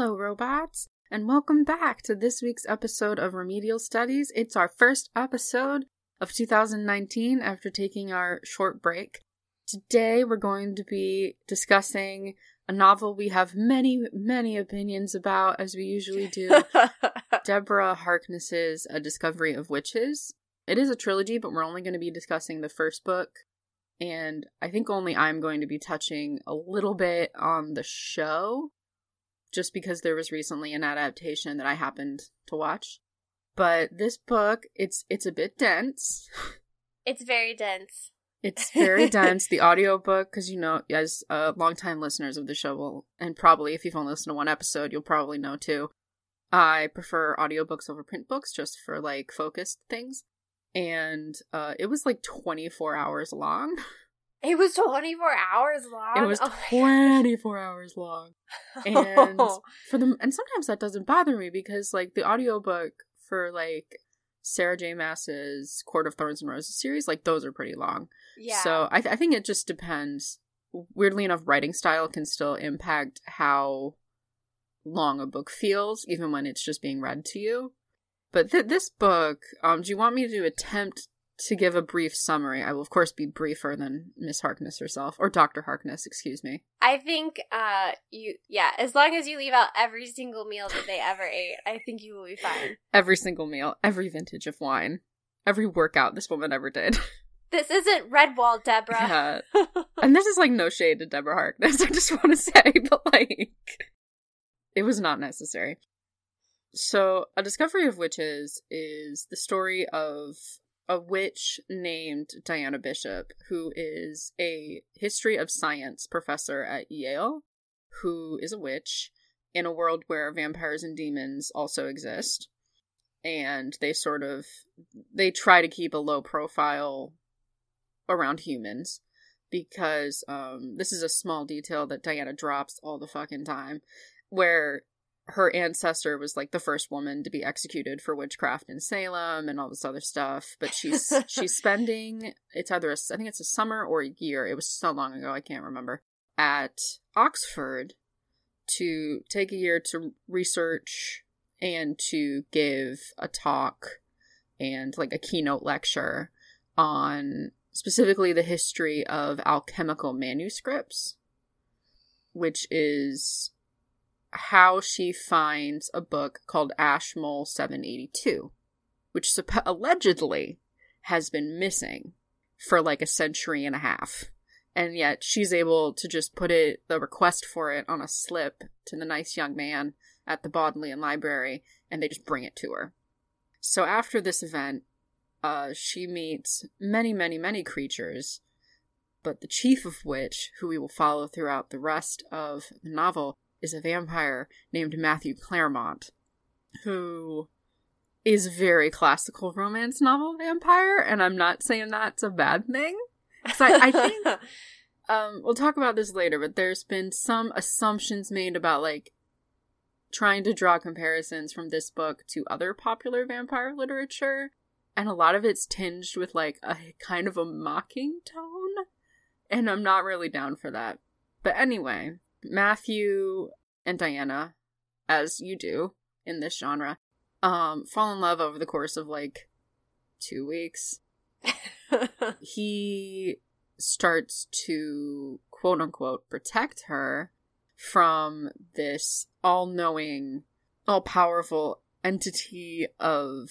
Hello, robots, and welcome back to this week's episode of Remedial Studies. It's our first episode of 2019 after taking our short break. Today, we're going to be discussing a novel we have many, many opinions about, as we usually do Deborah Harkness's A Discovery of Witches. It is a trilogy, but we're only going to be discussing the first book. And I think only I'm going to be touching a little bit on the show, just because there was recently an adaptation that I happened to watch. But this book, it's it's a bit dense. It's very dense. It's very dense. The audiobook, because you know, as uh, longtime listeners of the show will, and probably if you've only listened to one episode, you'll probably know too. I prefer audiobooks over print books just for like focused things. And uh, it was like 24 hours long. It was 24 hours long. It was Oh 24 hours long. And for them and sometimes that doesn't bother me because like the audiobook for like Sarah J. Maas's Court of Thorns and Roses series, like those are pretty long. yeah. So I, th- I think it just depends. Weirdly enough, writing style can still impact how long a book feels, even when it's just being read to you. But th- this book, um, do you want me to attempt to give a brief summary? I will, of course, be briefer than Miss Harkness herself, or Doctor Harkness, excuse me. I think uh you yeah, as long as you leave out every single meal that they ever ate, I think you will be fine. Every single meal, every vintage of wine, every workout this woman ever did. This isn't Redwall, Deborah. yeah. And this is like no shade to Deborah Harkness, I just want to say, but like, it was not necessary. So, A Discovery of Witches is the story of a witch named Diana Bishop, who is a history of science professor at Yale, who is a witch in a world where vampires and demons also exist. And they sort of they try to keep a low profile around humans because um this is a small detail that Diana drops all the fucking time where her ancestor was like the first woman to be executed for witchcraft in Salem and all this other stuff but she's she's spending it's either a, I think it's a summer or a year it was so long ago I can't remember at Oxford to take a year to research and to give a talk and like a keynote lecture on specifically the history of alchemical manuscripts, which is how she finds a book called Ashmole 782, which supp- allegedly has been missing for like a century and a half. And yet she's able to just put it, the request for it on a slip to the nice young man at the Bodleian Library, and they just bring it to her. So after this event, uh, she meets many, many, many creatures, but the chief of which, who we will follow throughout the rest of the novel, is a vampire named Matthew Clairmont, who is very classical romance novel vampire, and I'm not saying that's a bad thing. I, I think um, we'll talk about this later, but there's been some assumptions made about like trying to draw comparisons from this book to other popular vampire literature, and a lot of it's tinged with like a kind of a mocking tone, and I'm not really down for that. But anyway, Matthew and Diana, as you do in this genre, um, fall in love over the course of like two weeks he starts to quote unquote protect her from this all knowing, all powerful entity of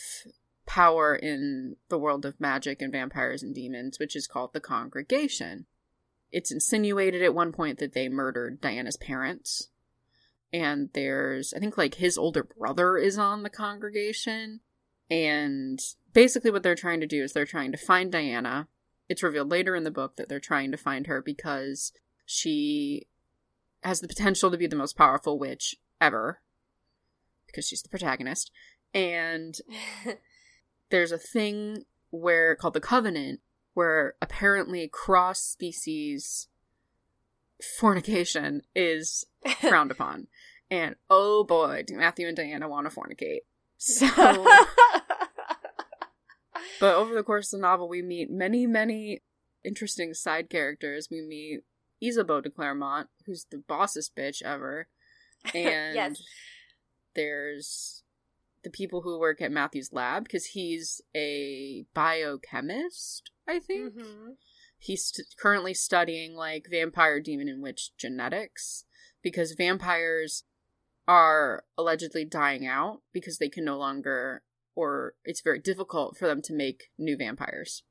power in the world of magic and vampires and demons, which is called the Congregation. It's insinuated at one point that they murdered Diana's parents. And there's, I think, like his older brother is on the congregation. And basically, what they're trying to do is they're trying to find Diana. It's revealed later in the book that they're trying to find her because she has the potential to be the most powerful witch ever, because she's the protagonist. And there's a thing where called the Covenant, where apparently cross species fornication is frowned upon. And oh boy, do Matthew and Diana want to fornicate. So But over the course of the novel, we meet many, many interesting side characters. We meet Isabeau de Clermont, who's the bossest bitch ever. And Yes. there's the people who work at Matthew's lab because he's a biochemist, I think. Mhm. He's st- currently studying like vampire, demon, and witch genetics because vampires are allegedly dying out because they can no longer, or it's very difficult for them to make new vampires.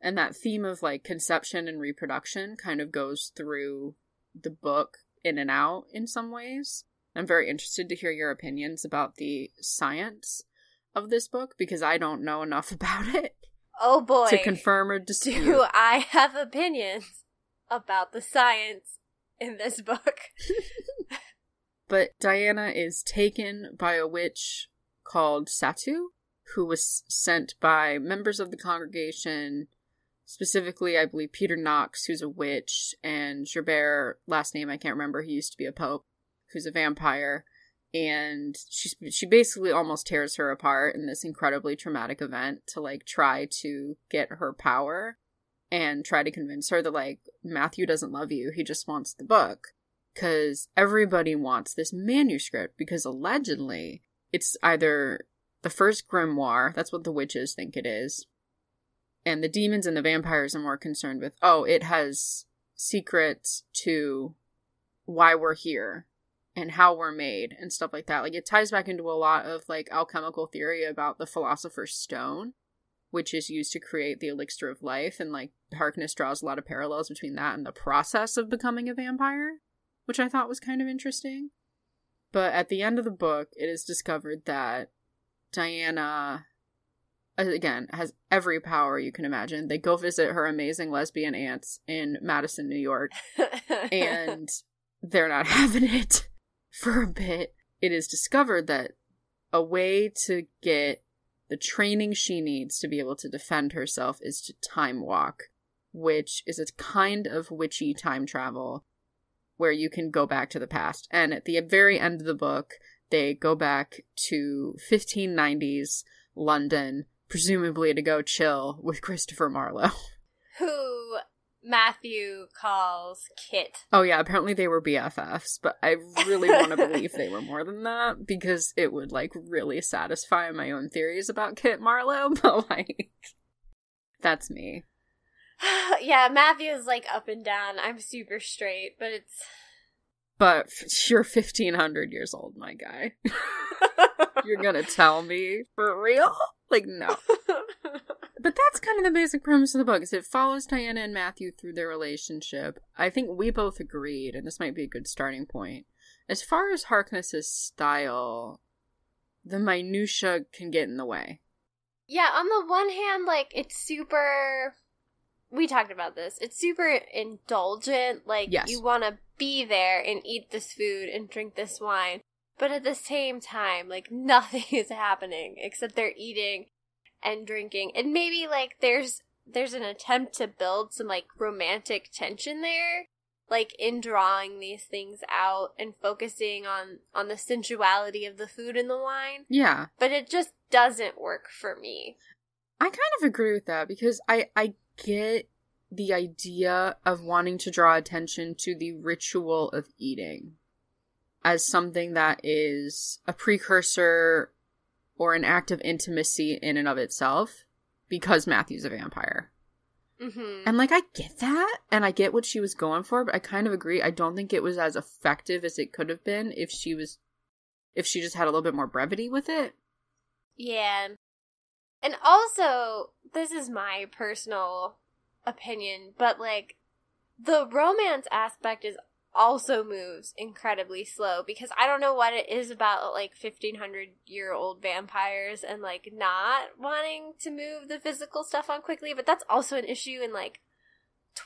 And that theme of like conception and reproduction kind of goes through the book in and out in some ways. I'm very interested to hear your opinions about the science of this book because I don't know enough about it Oh boy. to confirm or dispute. Do I have opinions about the science in this book? But Diana is taken by a witch called Satu, who was sent by members of the congregation, specifically, I believe, Peter Knox, who's a witch, and Gerbert, last name I can't remember, he used to be a pope, who's a vampire. And she she basically almost tears her apart in this incredibly traumatic event to like try to get her power and try to convince her that like Matthew doesn't love you, he just wants the book because everybody wants this manuscript because allegedly it's either the first grimoire, that's what the witches think it is, and the demons and the vampires are more concerned with, oh, it has secrets to why we're here and how we're made and stuff like that. Like it ties back into a lot of like alchemical theory about the philosopher's stone, which is used to create the elixir of life and like Harkness draws a lot of parallels between that and the process of becoming a vampire which I thought was kind of interesting. But at the end of the book, it is discovered that Diana, again, has every power you can imagine. They go visit her amazing lesbian aunts in Madison, New York, and they're not having it for a bit. It is discovered that a way to get the training she needs to be able to defend herself is to time walk, which is a kind of witchy time travel where you can go back to the past. And at the very end of the book, they go back to 1590s London, presumably to go chill with Christopher Marlowe. Who Matthew calls Kit. Oh yeah, apparently they were BFFs, but I really want to believe they were more than that because it would like really satisfy my own theories about Kit Marlowe, but like that's me. yeah, Matthew's like up and down. I'm super straight, but it's But you're 1500 years old, my guy. you're gonna tell me for real? Like no. But that's kind of the basic premise of the book. Is it follows Diana and Matthew through their relationship. I think we both agreed, and this might be a good starting point. As far as Harkness's style, the minutia can get in the way. Yeah, on the one hand, like it's super. We talked about this. It's super indulgent. Like Yes. you want to be there and eat this food and drink this wine, but at the same time, like nothing is happening except they're eating and drinking, and maybe like there's there's an attempt to build some like romantic tension there like in drawing these things out and focusing on on the sensuality of the food and the wine Yeah, but it just doesn't work for me. I kind of agree with that because I I get the idea of wanting to draw attention to the ritual of eating as something that is a precursor or an act of intimacy in and of itself because Matthew's a vampire. Mm-hmm. And like I get that and I get what she was going for, but I kind of agree. I don't think it was as effective as it could have been if she was if she just had a little bit more brevity with it. Yeah. And also, this is my personal opinion, but like the romance aspect is also moves incredibly slow because I don't know what it is about like 1500 year old vampires and like not wanting to move the physical stuff on quickly, but that's also an issue in like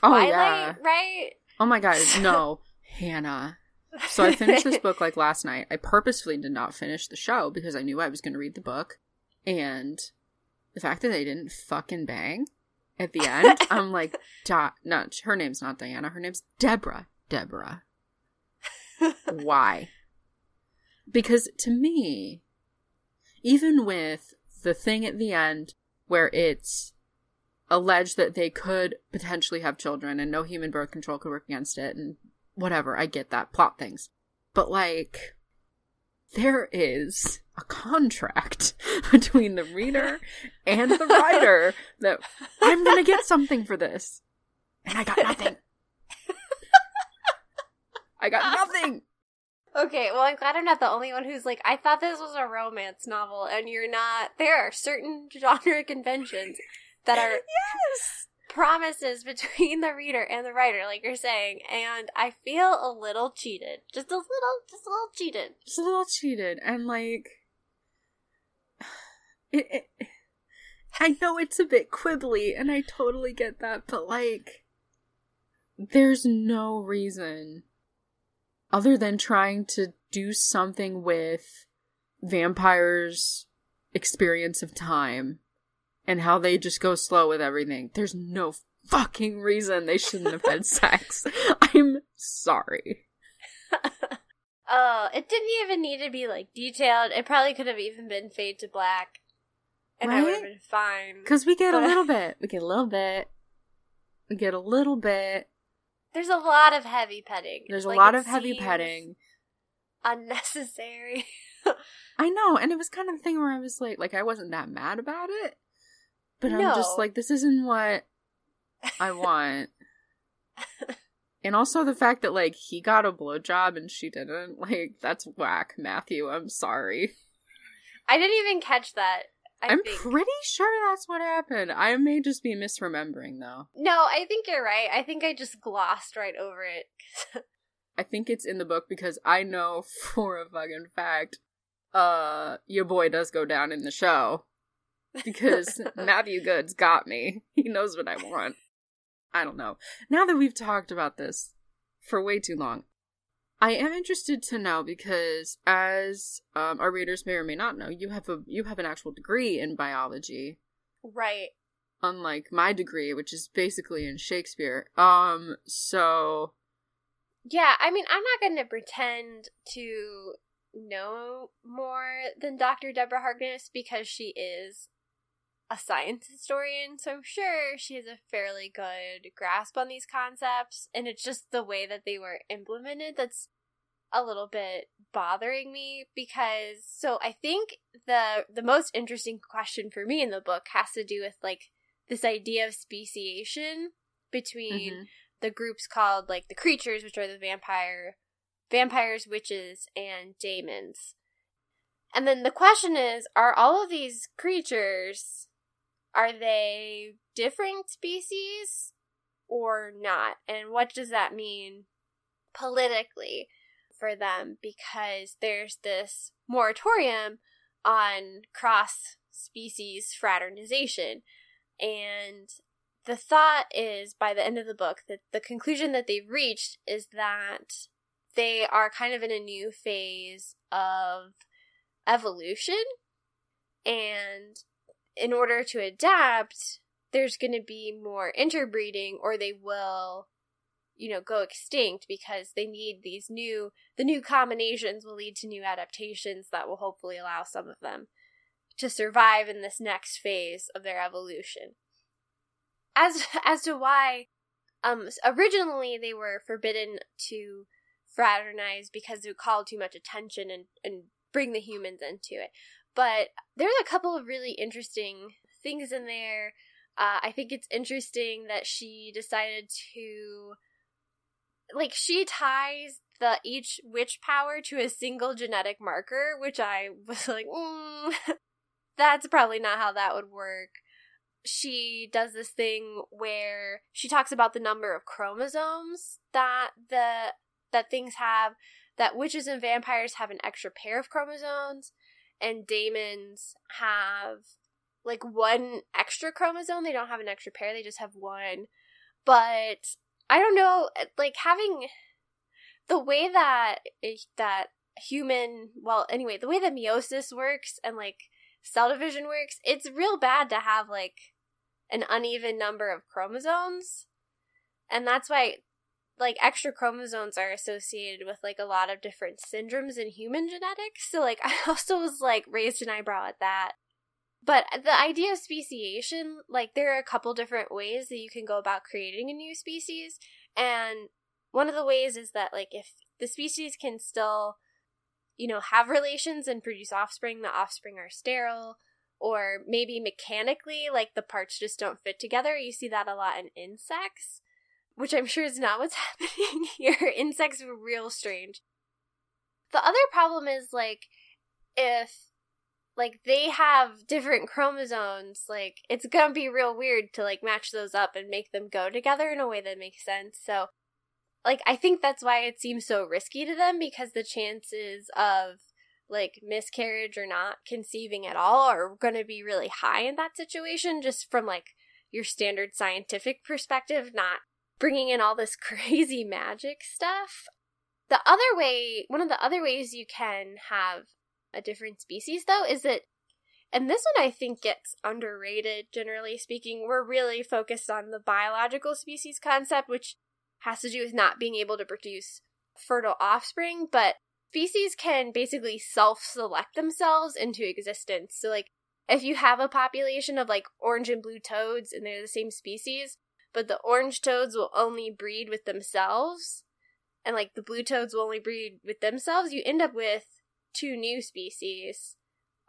Oh, Twilight, yeah. right? Oh my god, no, Hannah. So I finished this book like last night. I purposefully did not finish the show because I knew I was going to read the book. And the fact that they didn't fucking bang at the end, I'm like, Di- no, her name's not Diana. Her name's Deborah. Deborah. Why? Because to me, even with the thing at the end where it's alleged that they could potentially have children and no human birth control could work against it and whatever, I get that. Plot things. but like there is a contract between the reader and the writer that I'm gonna get something for this. And I got nothing. I got nothing. Okay, well, I'm glad I'm not the only one who's like, I thought this was a romance novel, and you're not. There are certain genre conventions that are yes promises between the reader and the writer, like you're saying, and I feel a little cheated. Just a little, just a little cheated. Just a little cheated, and like, it, it, I know it's a bit quibbly, and I totally get that, but like, there's no reason other than trying to do something with vampires' experience of time and how they just go slow with everything. There's no fucking reason they shouldn't have had sex. I'm sorry. Oh, it didn't even need to be like detailed. It probably could have even been fade to black. And right? I would have been fine. Because we get but... a little bit. We get a little bit. We get a little bit. There's a lot of heavy petting. There's like, a lot of heavy petting. Unnecessary. I know, and it was kind of the thing where I was like, like I wasn't that mad about it, but no. I'm just like, this isn't what I want. and also the fact that like he got a blowjob and she didn't, like that's whack, Matthew. I'm sorry. I didn't even catch that. I am pretty sure that's what happened. I may just be misremembering though. No, I think you're right. I think I just glossed right over it. I think it's in the book because I know for a fucking fact, uh, your boy does go down in the show because Matthew Goode's got me. He knows what I want. I don't know. Now that we've talked about this for way too long, I am interested to know because, as um, our readers may or may not know, you have a you have an actual degree in biology, right? Unlike my degree, which is basically in Shakespeare. Um, so yeah, I mean, I'm not going to pretend to know more than Dr. Deborah Harkness because she is a science historian, so I'm sure she has a fairly good grasp on these concepts, and it's just the way that they were implemented that's a little bit bothering me because so I think the the most interesting question for me in the book has to do with like this idea of speciation between mm-hmm. the groups called like the creatures which are the vampire vampires, witches and daemons. And then the question is are all of these creatures are they different species or not? And what does that mean politically for them? Because there's this moratorium on cross species fraternization. And the thought is by the end of the book that the conclusion that they've reached is that they are kind of in a new phase of evolution and in order to adapt, there's going to be more interbreeding or they will you know go extinct because they need these new the new combinations will lead to new adaptations that will hopefully allow some of them to survive in this next phase of their evolution. As as to why um originally they were forbidden to fraternize because it would call too much attention and and bring the humans into it but there's a couple of really interesting things in there. Uh, I think it's interesting that she decided to, like, she ties the each witch power to a single genetic marker, which I was like, mm, that's probably not how that would work. She does this thing where she talks about the number of chromosomes that the that things have. That witches and vampires have an extra pair of chromosomes and daemons have like one extra chromosome. They don't have an extra pair, they just have one. But I don't know, like having the way that that human, well, anyway, the way that meiosis works and like cell division works, it's real bad to have like an uneven number of chromosomes. And that's why like extra chromosomes are associated with like a lot of different syndromes in human genetics. So like I also was like raised an eyebrow at that. But the idea of speciation, like there are a couple different ways that you can go about creating a new species. And one of the ways is that like if the species can still, you know, have relations and produce offspring. The offspring are sterile, or maybe mechanically, like the parts just don't fit together. You see that a lot in insects, which I'm sure is not what's happening here. insects are real strange. The other problem is like if like they have different chromosomes like it's gonna be real weird to like match those up and make them go together in a way that makes sense so like i think that's why it seems so risky to them because the chances of like miscarriage or not conceiving at all are going to be really high in that situation just from like your standard scientific perspective not bringing in all this crazy magic stuff the other way one of the other ways you can have a different species though is that and this one I think gets underrated generally speaking. We're really focused on the biological species concept which has to do with not being able to produce fertile offspring, but species can basically self-select themselves into existence. So like if you have a population of like orange and blue toads and they're the same species, but the orange toads will only breed with themselves and like the blue toads will only breed with themselves, you end up with two new species,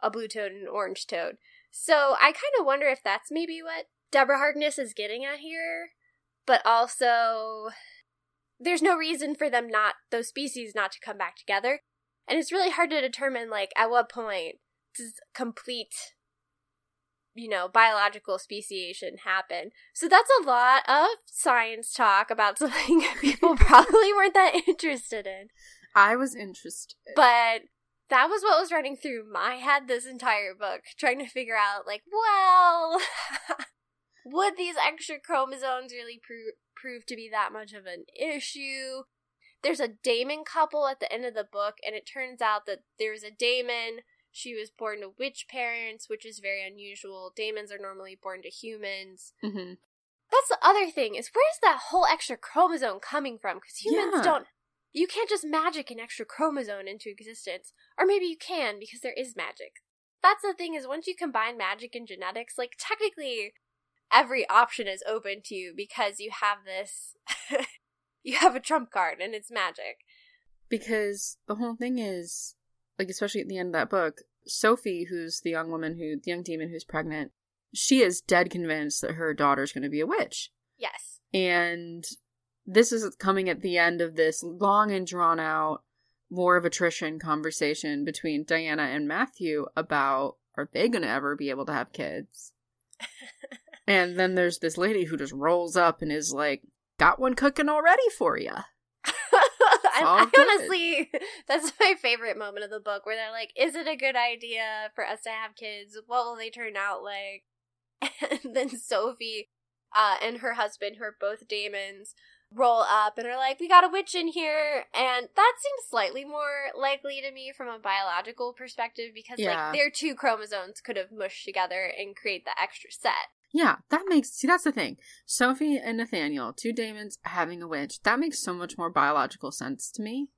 a blue toad and an orange toad. So I kind of wonder if that's maybe what Deborah Harkness is getting at here, but also there's no reason for them not those species not to come back together. And it's really hard to determine like at what point does complete you know, biological speciation happen. So that's a lot of science talk about something people probably weren't that interested in. I was interested. But that was what was running through my head this entire book, trying to figure out, like, well, would these extra chromosomes really pro- prove to be that much of an issue? There's a daemon couple at the end of the book, and it turns out that there's a daemon. She was born to witch parents, which is very unusual. Daemons are normally born to humans. Mm-hmm. That's the other thing is where's that whole extra chromosome coming from? Because humans Yeah. don't you can't just magic an extra chromosome into existence. Or maybe you can because there is magic. That's the thing is once you combine magic and genetics, like technically every option is open to you because you have this you have a trump card and it's magic. because the whole thing is like especially at the end of that book sophie who's the young woman who the young demon who's pregnant she is dead convinced that her daughter's going to be a witch. Yes. and this is coming at the end of this long and drawn out war of attrition conversation between diana and matthew about are they going to ever be able to have kids? And then there's this lady who just rolls up and is like got one cooking already for you I, I honestly, that's my favorite moment of the book where they're like, "Is it a good idea for us to have kids? What will they turn out like?" And then Sophie uh, and her husband, who are both daemons, roll up and are like, "We got a witch in here," and that seems slightly more likely to me from a biological perspective because Yeah. like their two chromosomes could have mushed together and create the extra set. Yeah, that makes see that's the thing. Sophie and Nathaniel, two demons having a witch, that makes so much more biological sense to me.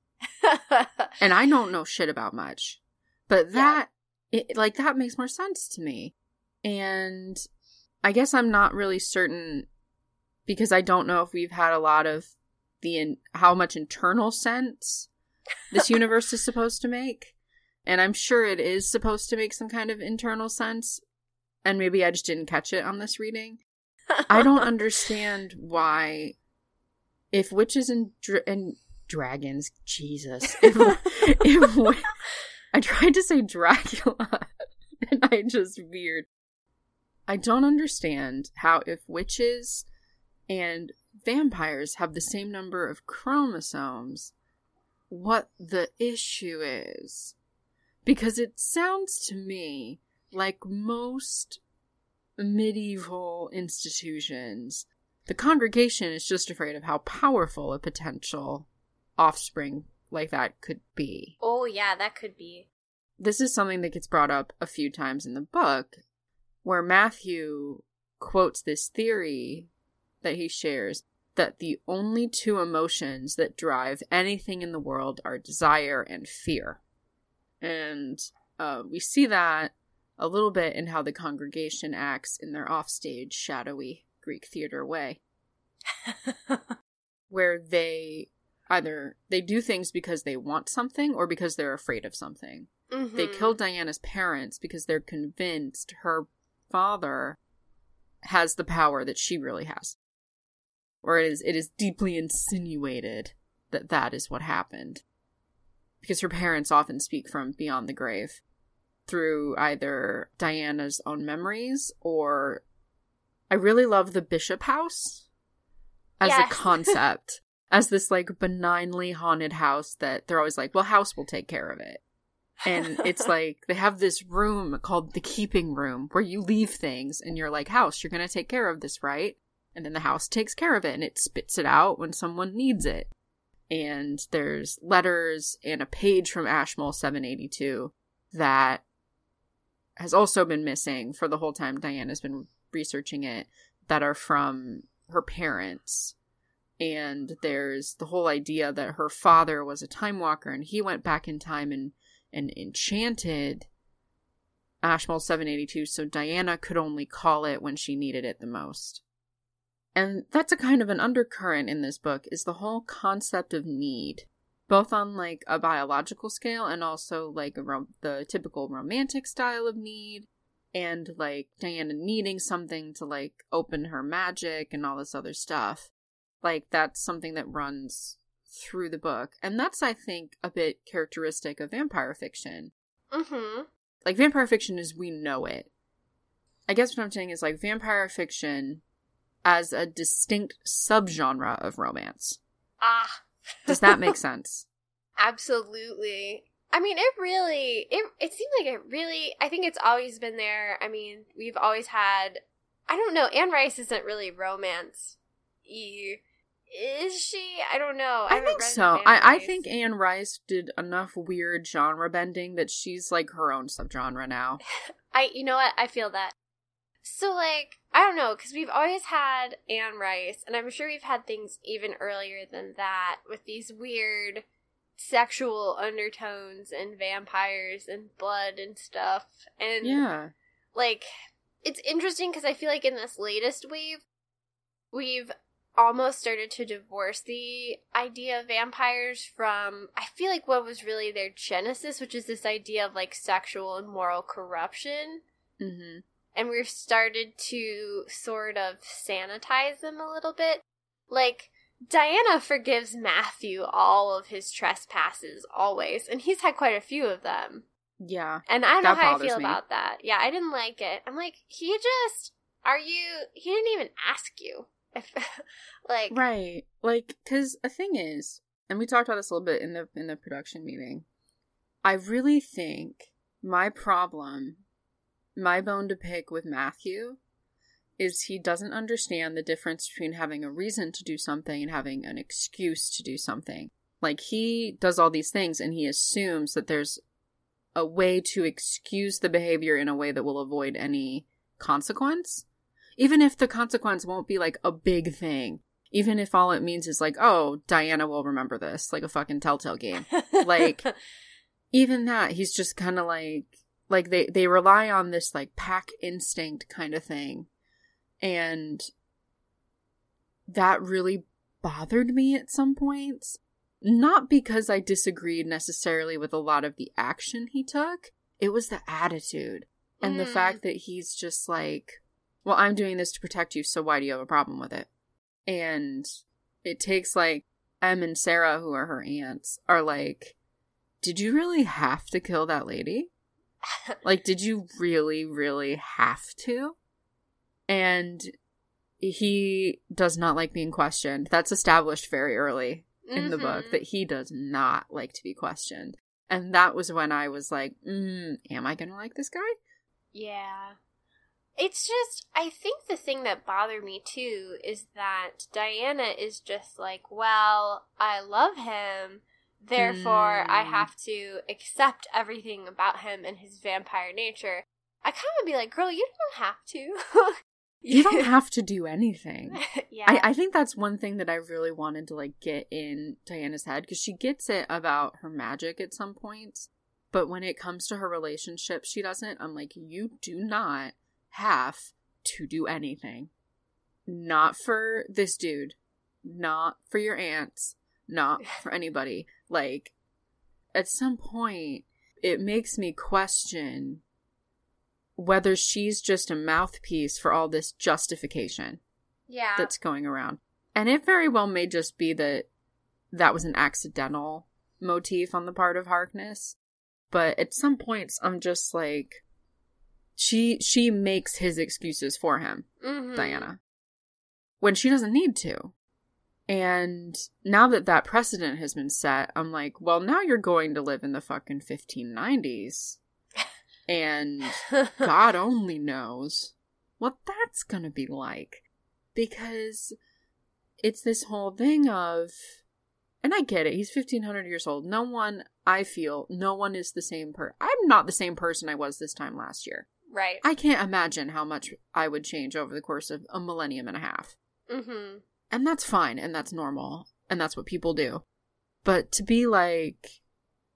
And I don't know shit about much. But that it, like that makes more sense to me. And I guess I'm not really certain because I don't know if we've had a lot of the in, how much internal sense this universe is supposed to make. And I'm sure it is supposed to make some kind of internal sense. And maybe I just didn't catch it on this reading. I don't understand why, if witches and dra- and dragons, Jesus, if, if I tried to say Dracula, and I just veered. I don't understand how if witches and vampires have the same number of chromosomes, what the issue is. Because it sounds to me like most medieval institutions, the congregation is just afraid of how powerful a potential offspring like that could be. oh yeah, that could be. This is something that gets brought up a few times in the book, where Matthew quotes this theory that he shares that the only two emotions that drive anything in the world are desire and fear. And uh, we see that a little bit in how the congregation acts in their offstage, shadowy Greek theater way, where they either they do things because they want something or because they're afraid of something. Mm-hmm. They killed Diana's parents because they're convinced her father has the power that she really has. Or it is it is deeply insinuated that that is what happened. Because her parents often speak from beyond the grave through either Diana's own memories or I really love the Bishop House as Yes. a concept. as this like benignly haunted house that they're always like, well, house will take care of it. And it's like they have this room called the keeping room where you leave things and you're like, house, you're going to take care of this, right? And then the house takes care of it and it spits it out when someone needs it. And there's letters and a page from Ashmole 782 that has also been missing for the whole time Diana's been researching it that are from her parents. And there's the whole idea that her father was a time walker and he went back in time and, and enchanted Ashmole 782 so Diana could only call it when she needed it the most. And that's a kind of an undercurrent in this book is the whole concept of need, both on like a biological scale and also like a rom- the typical romantic style of need and like Diana needing something to like open her magic and all this other stuff. Like that's something that runs through the book. And that's I think a bit characteristic of vampire fiction. mm-hmm. Like vampire fiction as we know it. I guess what I'm saying is like vampire fiction as a distinct subgenre of romance. Ah. Does that make sense? Absolutely. I mean, it really it it seemed like it really. I think it's always been there. I mean, we've always had. I don't know. Anne Rice isn't really romance. Y. Is she? I don't know. I, haven't think so. I, I think Anne Rice did enough weird genre bending that she's like her own subgenre now. I. You know what? I feel that. So like I don't know because we've always had Anne Rice, and I'm sure we've had things even earlier than that with these weird sexual undertones and vampires and blood and stuff. And Yeah. like it's interesting because I feel like in this latest wave, we've almost started to divorce the idea of vampires from I feel like what was really their genesis, which is this idea of like sexual and moral corruption. hmm And we've started to sort of sanitize them a little bit. Like Diana forgives Matthew all of his trespasses always, and he's had quite a few of them. Yeah. And I don't know how I feel me. about that. Yeah, I didn't like it. I'm like, he just are you he didn't even ask you. If like Right. Like, because a thing is, and we talked about this a little bit in the in the production meeting. I really think my problem, my bone to pick with Matthew, is he doesn't understand the difference between having a reason to do something and having an excuse to do something. Like he does all these things and he assumes that there's a way to excuse the behavior in a way that will avoid any consequence. Even if the consequence won't be like a big thing. Even if all it means is like, oh, Diana will remember this, like a fucking telltale game. like- Even that, he's just kind of like, like they, they rely on this like pack instinct kind of thing. And that really bothered me at some points. Not because I disagreed necessarily with a lot of the action he took, it was the attitude and the Mm. fact that he's just like, well, I'm doing this to protect you, so why do you have a problem with it? And it takes like Em and Sarah, who are her aunts, are like, did you really have to kill that lady? Like, did you really, really have to? And he does not like being questioned. That's established very early in the book Mhm. that he does not like to be questioned. And that was when I was like, mm, am I going to like this guy? Yeah. It's just, I think the thing that bothered me too is that Diana is just like, well, I love him, therefore I Mm. have to accept everything about him and his vampire nature. I kind of be like, girl, you don't have to. You don't have to do anything. yeah. I, I think that's one thing that I really wanted to like get in Diana's head because she gets it about her magic at some points, but when it comes to her relationship, she doesn't. I'm like, you do not have to do anything. Not for this dude, not for your aunts, not for anybody. Like, at some point, it makes me question whether she's just a mouthpiece for all this justification Yeah. that's going around. And it very well may just be that that was an accidental motif on the part of Harkness. But at some points I'm just like she she makes his excuses for him, Mhm. Diana. When she doesn't need to. And now that that precedent has been set, I'm like, well, now you're going to live in the fucking 1590s. And God only knows what that's gonna be like. Because it's this whole thing of, and I get it, he's 1500 years old. No one, I feel, no one is the same per. I'm not the same person I was this time last year. right. I can't imagine how much I would change over the course of a millennium and a half. mm-hmm. And that's fine, and that's normal, and that's what people do. But to be like,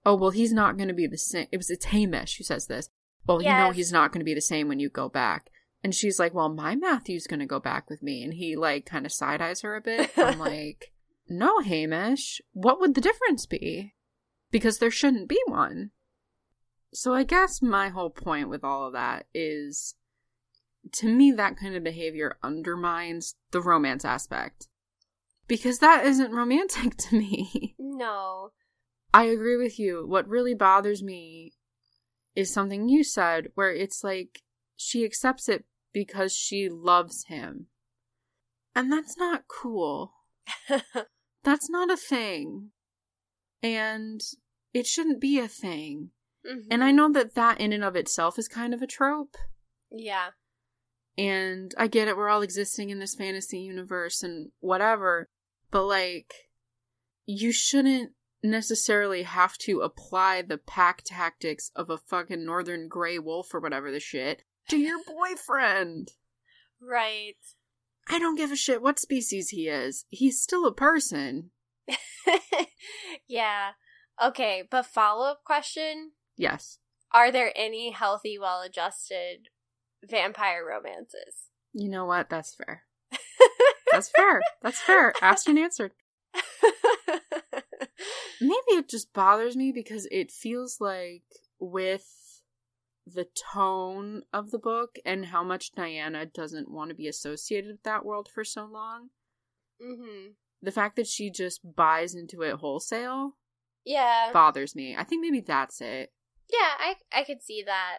oh, well, he's not going to be the same. It was, it's Hamish who says this. Well, you know he's not going to be the same when you go back. And she's like, well, my Matthew's going to go back with me. And he, like, kind of side eyes her a bit. I'm like, no, Hamish. What would the difference be? Because there shouldn't be one. So I guess my whole point with all of that is to me, that kind of behavior undermines the romance aspect. Because that isn't romantic to me. No. I agree with you. What really bothers me is something you said, where it's like she accepts it because she loves him. And that's not cool. That's not a thing. And it shouldn't be a thing. And I mm-hmm. know that that in and of itself is kind of a trope. Yeah. And I get it, we're all existing in this fantasy universe and whatever. But like, you shouldn't necessarily have to apply the pack tactics of a fucking northern gray wolf or whatever the shit to your boyfriend. Right. I don't give a shit what species he is. He's still a person. yeah. Okay, but follow up question Yes. Are there any healthy, well adjusted vampire romances? You know what? That's fair. That's fair. That's fair. Asked and answered. Maybe it just bothers me because it feels like with the tone of the book and how much Diana doesn't want to be associated with that world for so long, hmm the fact that she just buys into it wholesale Yeah. bothers me. I think maybe that's it. Yeah, I I could see that.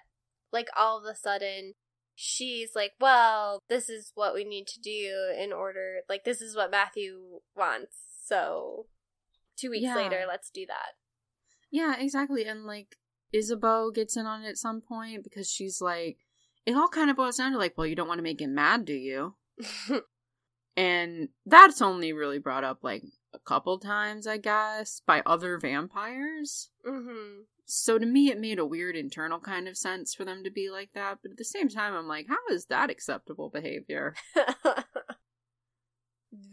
Like all of a sudden she's like, "Well, this is what we need to do in order like this is what Matthew wants." So 2 weeks Yeah. later, let's do that. Yeah, exactly. And like Isabeau gets in on it at some point because she's like, it all kind of boils down to like, well, you don't want to make him mad, do you? And that's only really brought up like a couple times, I guess, by other vampires. mhm. So to me, it made a weird internal kind of sense for them to be like that. But at the same time, I'm like, how is that acceptable behavior?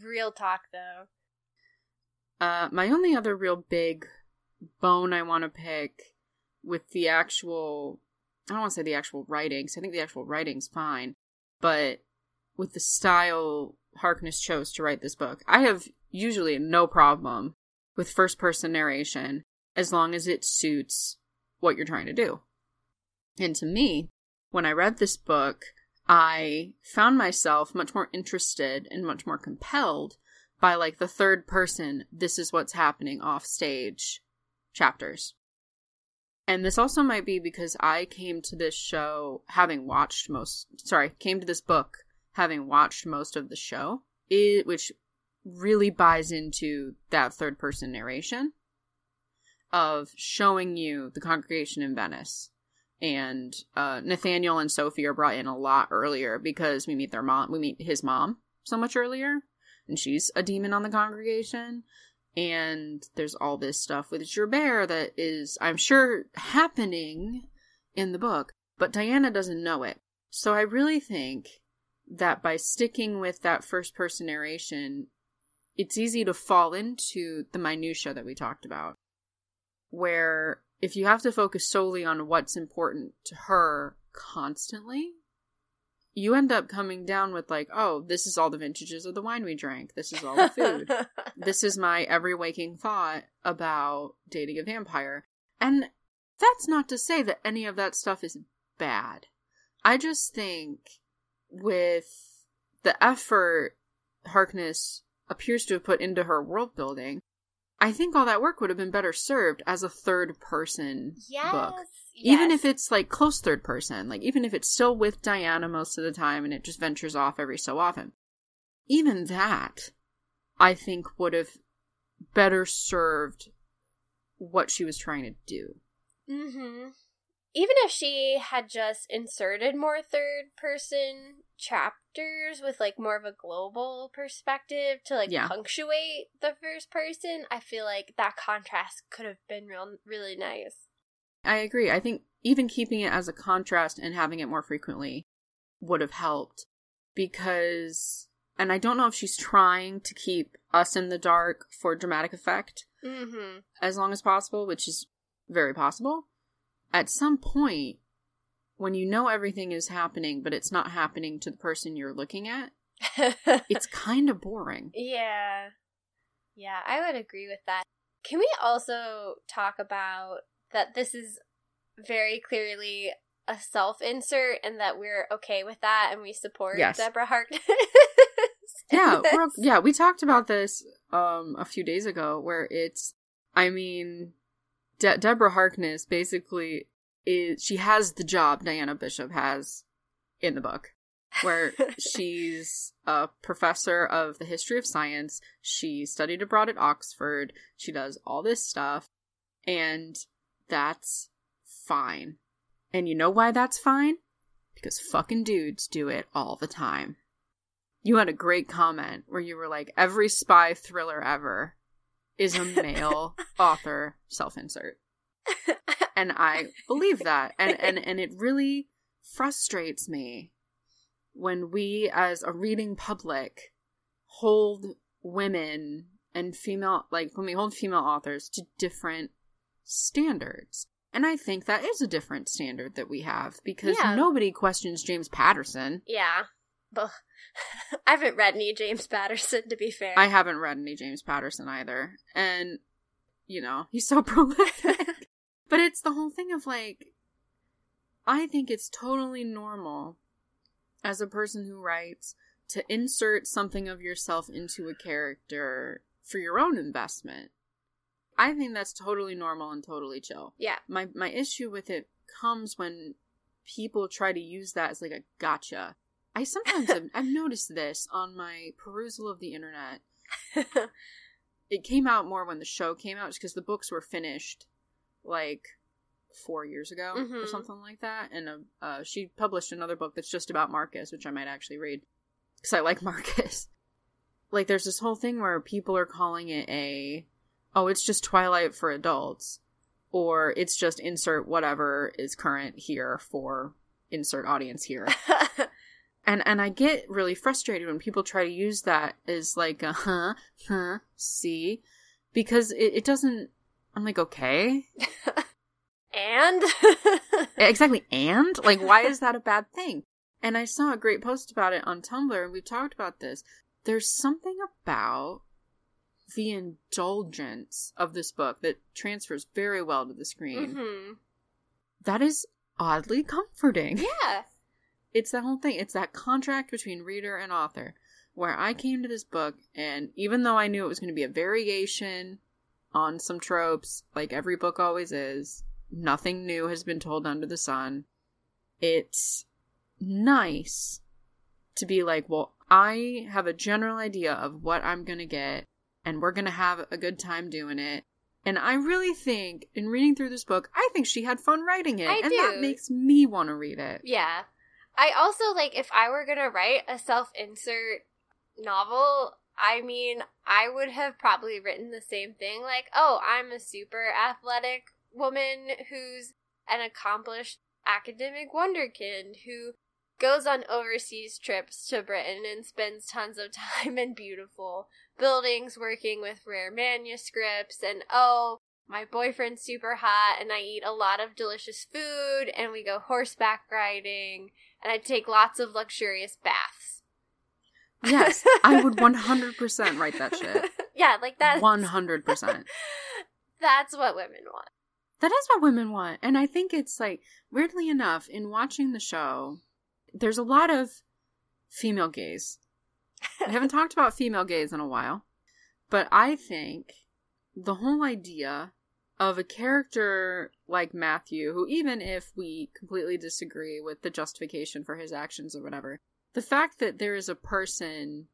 Real talk though. Uh, my only other real big bone I want to pick with the actual, I don't want to say the actual writings. I think the actual writing's fine, but with the style Harkness chose to write this book, I have usually no problem with first person narration as long as it suits what you're trying to do. And to me, when I read this book, I found myself much more interested and much more compelled by like the third person, this is what's happening off stage chapters. And this also might be because I came to this show having watched most, sorry, came to this book having watched most of the show, it, which really buys into that third person narration of showing you the congregation in Venice. And uh, Nathaniel and Sophie are brought in a lot earlier because we meet their mom, we meet his mom so much earlier and she's a demon on the congregation. And there's all this stuff with Gerbert that is, I'm sure, happening in the book, but Diana doesn't know it. So I really think that by sticking with that first person narration, it's easy to fall into the minutia that we talked about. Where if you have to focus solely on what's important to her constantly, you end up coming down with like, oh, this is all the vintages of the wine we drank. This is all the food. this is my every waking thought about dating a vampire. And that's not to say that any of that stuff is bad. I just think with the effort Harkness appears to have put into her world building, I think all that work would have been better served as a third person yes. book. Yes. Even if it's like close third person, like even if it's still with Diana most of the time and it just ventures off every so often. Even that, I think would have better served what she was trying to do. Mm-hmm. Even if she had just inserted more third person chapters with like more of a global perspective to like Yeah. punctuate the first person, I feel like that contrast could have been real really nice. I agree. I think even keeping it as a contrast and having it more frequently would have helped because, and I don't know if she's trying to keep us in the dark for dramatic effect Mm-hmm. as long as possible, which is very possible. At some point, when you know everything is happening, but it's not happening to the person you're looking at, it's kind of boring. Yeah. Yeah, I would agree with that. Can we also talk about that this is very clearly a self insert and that we're okay with that and we support Yes. Deborah Harkness? yeah, we're, yeah, we talked about this um a few days ago where it's I mean De- Deborah Harkness basically is she has the job Diana Bishop has in the book where she's a professor of the history of science, she studied abroad at Oxford, she does all this stuff and that's fine. And you know why that's fine? Because fucking dudes do it all the time. You had a great comment where you were like, every spy thriller ever is a male author self insert. And I believe that. And, and and it really frustrates me when we as a reading public hold women and female like when we hold female authors to different standards. And I think that is a different standard that we have because Yeah. nobody questions James Patterson. yeah. Ugh. I haven't read any James Patterson, to be fair. I haven't read any James Patterson either. And, you know, he's so prolific. but it's the whole thing of like, I think it's totally normal as a person who writes to insert something of yourself into a character for your own investment. I think that's totally normal and totally chill. yeah. My my issue with it comes when people try to use that as like a gotcha. I sometimes have, I've noticed this on my perusal of the internet. It came out more when the show came out, just because the books were finished like four years ago or Mhm. something like that. And uh, uh, she published another book that's just about Marcus, which I might actually read because I like Marcus. Like, there's this whole thing where people are calling it a, oh, it's just Twilight for adults, or it's just insert whatever is current here for insert audience here. and and I get really frustrated when people try to use that as like a huh huh see because it, it doesn't. I'm like okay and exactly and like why is that a bad thing? And I saw a great post about it on Tumblr and we've talked about this. There's something about the indulgence of this book that transfers very well to the screen. Mhm. That is oddly comforting. yeah. It's that whole thing. It's that contract between reader and author where I came to this book and even though I knew it was going to be a variation on some tropes, like every book always is, nothing new has been told under the sun. It's nice to be like, well, I have a general idea of what I'm going to get and we're going to have a good time doing it. And I really think, in reading through this book, I think she had fun writing it. I and do. that makes me want to read it. Yeah. I also like if I were gonna write a self insert novel, I mean, I would have probably written the same thing. Like, oh, I'm a super athletic woman who's an accomplished academic wonderkind who goes on overseas trips to Britain and spends tons of time in beautiful buildings working with rare manuscripts and oh my boyfriend's super hot and I eat a lot of delicious food and we go horseback riding and I'd take lots of luxurious baths. Yes, I would 100% write that shit. yeah, like that. 100%. That's what women want. That is what women want. And I think it's like, weirdly enough, in watching the show, there's a lot of female gaze. I haven't talked about female gaze in a while. But I think the whole idea of a character like Matthew, who, even if we completely disagree with the justification for his actions or whatever, the fact that there is a person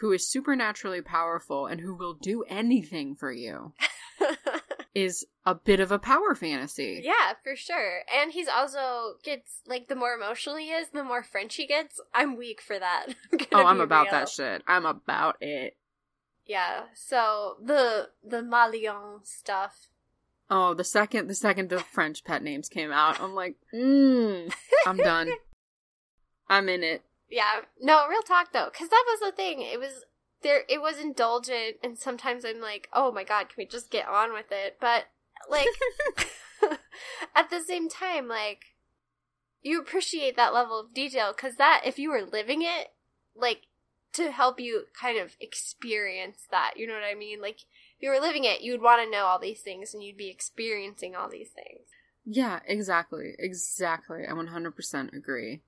who is supernaturally powerful and who will do anything for you is a bit of a power fantasy. Yeah, for sure. And he's also gets like the more emotional he is, the more French he gets. I'm weak for that. I'm oh, I'm about real. that shit. I'm about it. Yeah. So the the ma lionne stuff. Oh, the second the second the French pet names came out, I'm like, mm, I'm done. I'm in it. Yeah. No, real talk though, because that was the thing. It was there. It was indulgent, and sometimes I'm like, oh my god, can we just get on with it? But like, at the same time, like, you appreciate that level of detail because that if you were living it, like to help you kind of experience that. You know what I mean? Like you were living it, you would want to know all these things and you'd be experiencing all these things. Yeah, exactly. Exactly. I 100% agree.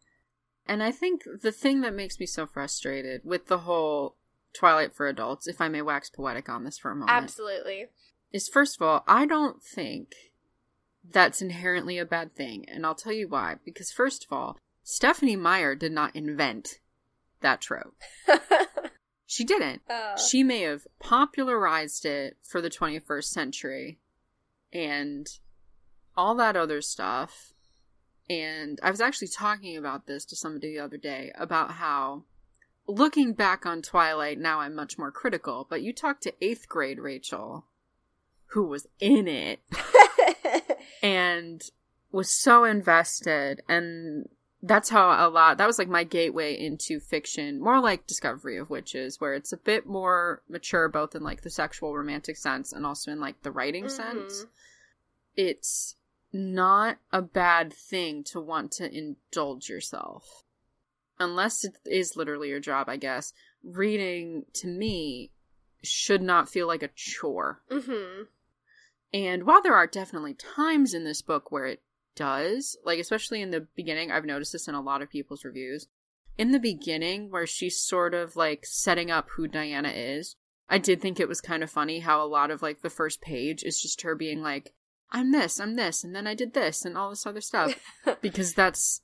And I think the thing that makes me so frustrated with the whole Twilight for adults, if I may wax poetic on this for a moment. Absolutely. Is first of all, I don't think that's inherently a bad thing. And I'll tell you why. Because, first of all, Stephenie Meyer did not invent that trope. she didn't. Uh. She may have popularized it for the 21st century and all that other stuff. And I was actually talking about this to somebody the other day about how looking back on Twilight, now I'm much more critical, but you talked to eighth grade Rachel, who was in it and was so invested and that's how a lot that was like my gateway into fiction. More like discovery of witches where it's a bit more mature both in like the sexual romantic sense and also in like the writing mm-hmm. sense. It's not a bad thing to want to indulge yourself. Unless it is literally your job i guess. Reading to me should not feel like a chore. Mm-hmm. and while there are definitely times in this book where it does, like especially in the beginning, I've noticed this in a lot of people's reviews. In the beginning, where she's sort of like setting up who Diana is, I did think it was kind of funny how a lot of like the first page is just her being like, I'm this, I'm this, and then I did this, and all this other stuff. because that's,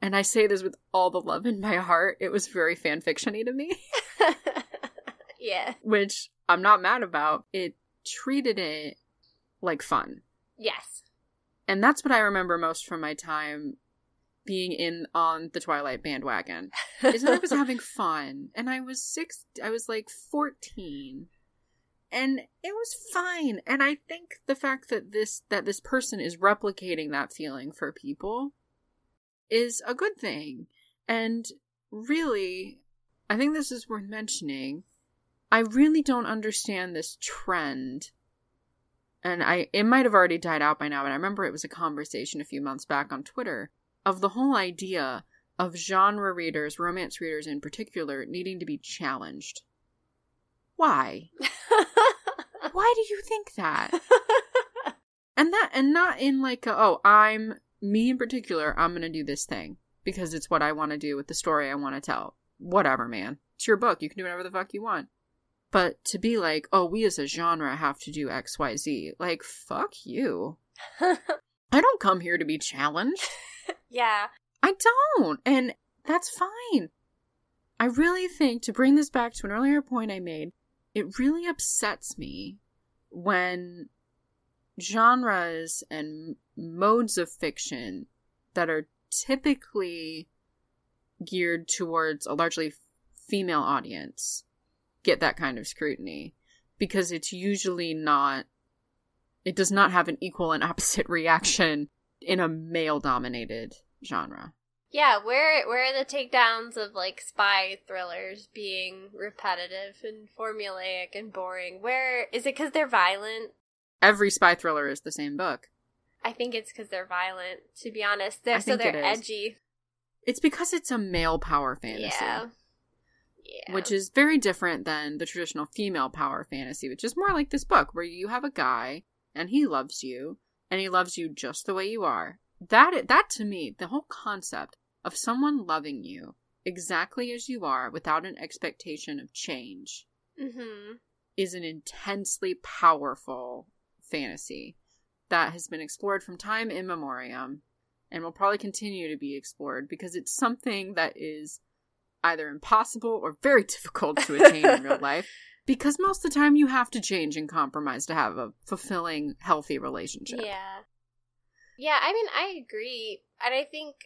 and I say this with all the love in my heart, it was very fan fictiony to me. yeah. Which I'm not mad about. It treated it like fun. Yes. And that's what I remember most from my time being in on the Twilight bandwagon. Is that I was having fun. And I was six I was like fourteen. And it was fine. And I think the fact that this that this person is replicating that feeling for people is a good thing. And really, I think this is worth mentioning. I really don't understand this trend and I it might have already died out by now, but I remember it was a conversation a few months back on Twitter of the whole idea of genre readers, romance readers in particular, needing to be challenged. Why? Why do you think that? and that and not in like a, oh, I'm me in particular, I'm going to do this thing because it's what I want to do with the story I want to tell. Whatever, man. It's your book. You can do whatever the fuck you want. But to be like, oh, we as a genre have to do XYZ, like, fuck you. I don't come here to be challenged. yeah. I don't. And that's fine. I really think, to bring this back to an earlier point I made, it really upsets me when genres and modes of fiction that are typically geared towards a largely female audience get that kind of scrutiny because it's usually not it does not have an equal and opposite reaction in a male dominated genre. Yeah, where where are the takedowns of like spy thrillers being repetitive and formulaic and boring? Where is it cuz they're violent? every spy thriller is the same book. I think it's because they're violent. To be honest, they're so they're it edgy. It's because it's a male power fantasy. Yeah. Yeah. Which is very different than the traditional female power fantasy, which is more like this book where you have a guy and he loves you and he loves you just the way you are. That that to me, the whole concept of someone loving you exactly as you are without an expectation of change hmm is an intensely powerful fantasy that has been explored from time immemorial and will probably continue to be explored because it's something that is either impossible or very difficult to attain in real life because most of the time you have to change and compromise to have a fulfilling healthy relationship Yeah. Yeah, I mean, I agree. And I think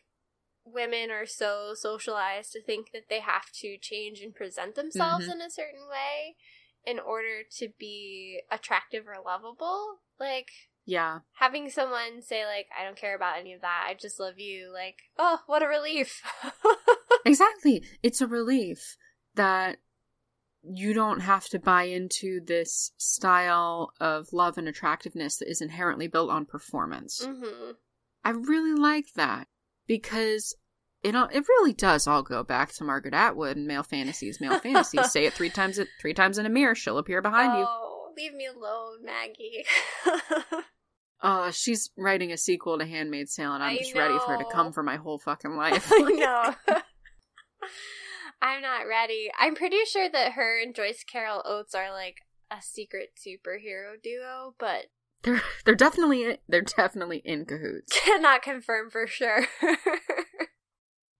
women are so socialized to think that they have to change and present themselves Mhm. in a certain way in order to be attractive or lovable. Like, yeah having someone say, like, I don't care about any of that, I just love you, like, oh, what a relief. exactly it's a relief that you don't have to buy into this style of love and attractiveness that is inherently built on performance hmm I really like that because it all, it really does all go back to Margaret Atwood and male fantasies. Male fantasies. Say it three times. Three times in a mirror, she'll appear behind you. Oh, leave me alone, Maggie. Uh, she's writing a sequel to Handmaid's Tale, and I'm I just ready for her to come for my whole fucking life. I know. I'm not ready. I'm pretty sure that her and Joyce Carol Oates are like a secret superhero duo, but they're they're definitely they're definitely in cahoots. cannot confirm for sure.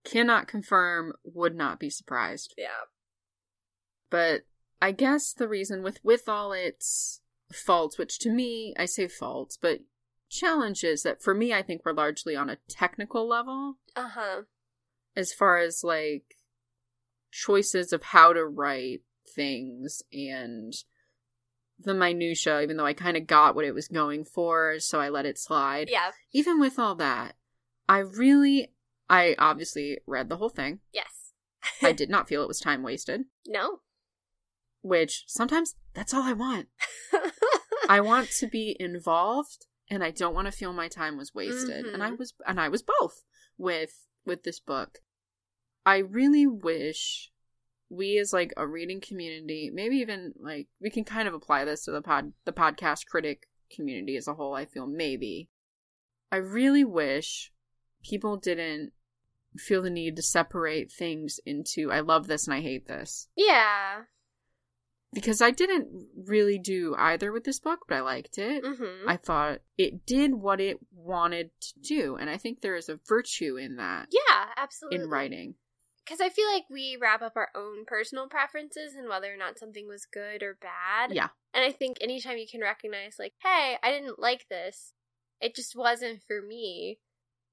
Cannot confirm. Would not be surprised. yeah. But I guess the reason with with all its faults, which to me I say faults, but challenges that for me I think were largely on a technical level, Uh huh. as far as like choices of how to write things and the minutia, even though I kind of got what it was going for, so I let it slide. Yeah. Even with all that, I really I obviously read the whole thing. Yes. I did not feel it was time wasted, No. which sometimes that's all I want. I want to be involved and I don't want to feel my time was wasted. And I Mhm. was and I was both with with this book. I really wish we as like a reading community, maybe even like we can kind of apply this to the pod the podcast critic community as a whole, I feel maybe. I really wish people didn't feel the need to separate things into I love this and I hate this yeah. because I didn't really do either with this book, but I liked it. Mm-hmm. I thought it did what it wanted to do, and I think there is a virtue in that yeah, absolutely. in writing. Because I feel like we wrap up our own personal preferences and whether or not something was good or bad. Yeah. And I think anytime you can recognize, like, hey, I didn't like this, it just wasn't for me.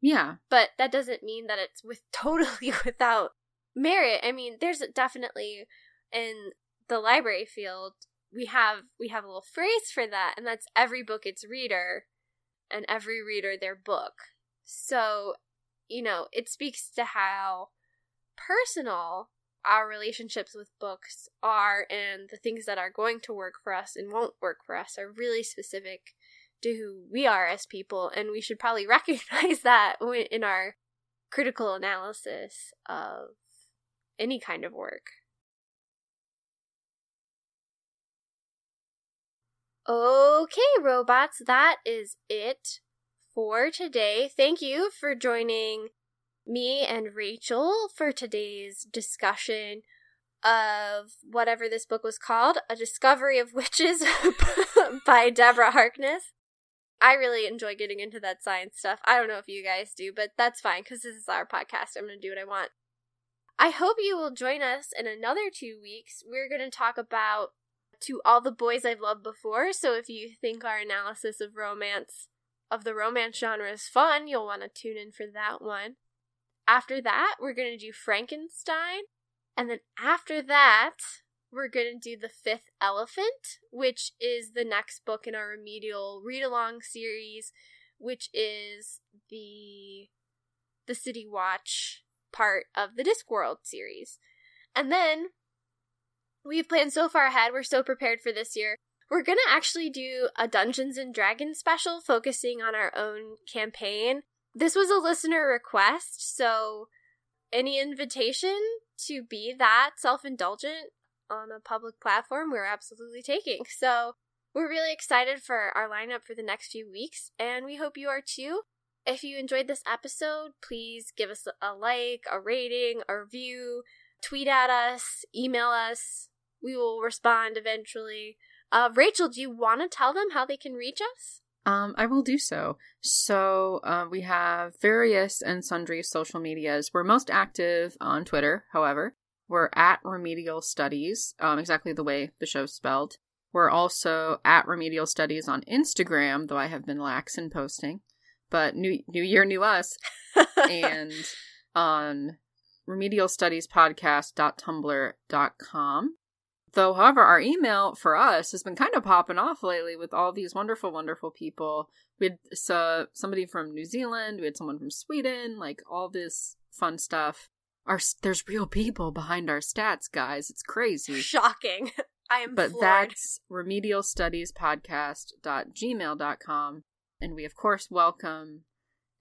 Yeah. But that doesn't mean that it's with totally without merit. I mean, there's definitely in the library field we have we have a little phrase for that, and that's every book its reader, and every reader their book. So, you know, it speaks to how personal our relationships with books are and the things that are going to work for us and won't work for us are really specific to who we are as people and we should probably recognize that in our critical analysis of any kind of work. Okay robots that is it for today. Thank you for joining me and Rachel for today's discussion of whatever this book was called, A Discovery of Witches by Deborah Harkness. I really enjoy getting into that science stuff. I don't know if you guys do, but that's fine because this is our podcast. I'm going to do what I want. I hope you will join us in another two weeks. We're going to talk about To All the Boys I've Loved Before. So if you think our analysis of romance, of the romance genre is fun, you'll want to tune in for that one. After that, we're going to do Frankenstein. And then after that, we're going to do The Fifth Elephant, which is the next book in our remedial read along series, which is the the City Watch part of the Discworld series. And then we've planned so far ahead, we're so prepared for this year. We're going to actually do a Dungeons and Dragons special focusing on our own campaign. This was a listener request, so any invitation to be that self indulgent on a public platform, we're absolutely taking. So we're really excited for our lineup for the next few weeks, and we hope you are too. If you enjoyed this episode, please give us a like, a rating, a review, tweet at us, email us. We will respond eventually. Uh, Rachel, do you want to tell them how they can reach us? Um, I will do so. So uh, we have various and sundry social medias. We're most active on Twitter, however. We're at Remedial Studies, um, exactly the way the show's spelled. We're also at Remedial Studies on Instagram, though I have been lax in posting. But new new year, new us, and on remedialstudiespodcast.tumblr.com. Though, however, our email for us has been kind of popping off lately with all these wonderful, wonderful people. We had uh, somebody from New Zealand, we had someone from Sweden, like all this fun stuff. Our there's real people behind our stats, guys. It's crazy. Shocking. I am But floored. that's remedialstudiespodcast.gmail.com. And we of course welcome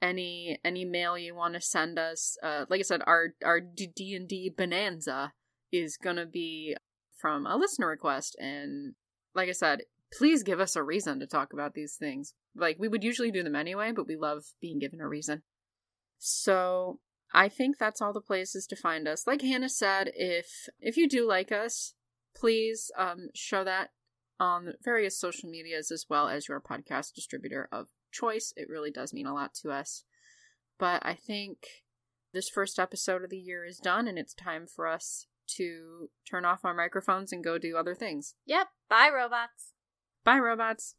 any any mail you want to send us. Uh, like I said, our our D and D bonanza is gonna be from a listener request, and like I said, please give us a reason to talk about these things. Like we would usually do them anyway, but we love being given a reason. So I think that's all the places to find us. Like Hannah said, if if you do like us, please um, show that on various social medias as well as your podcast distributor of choice. It really does mean a lot to us. But I think this first episode of the year is done, and it's time for us to turn off our microphones and go do other things. Yep. Bye, robots. Bye, robots.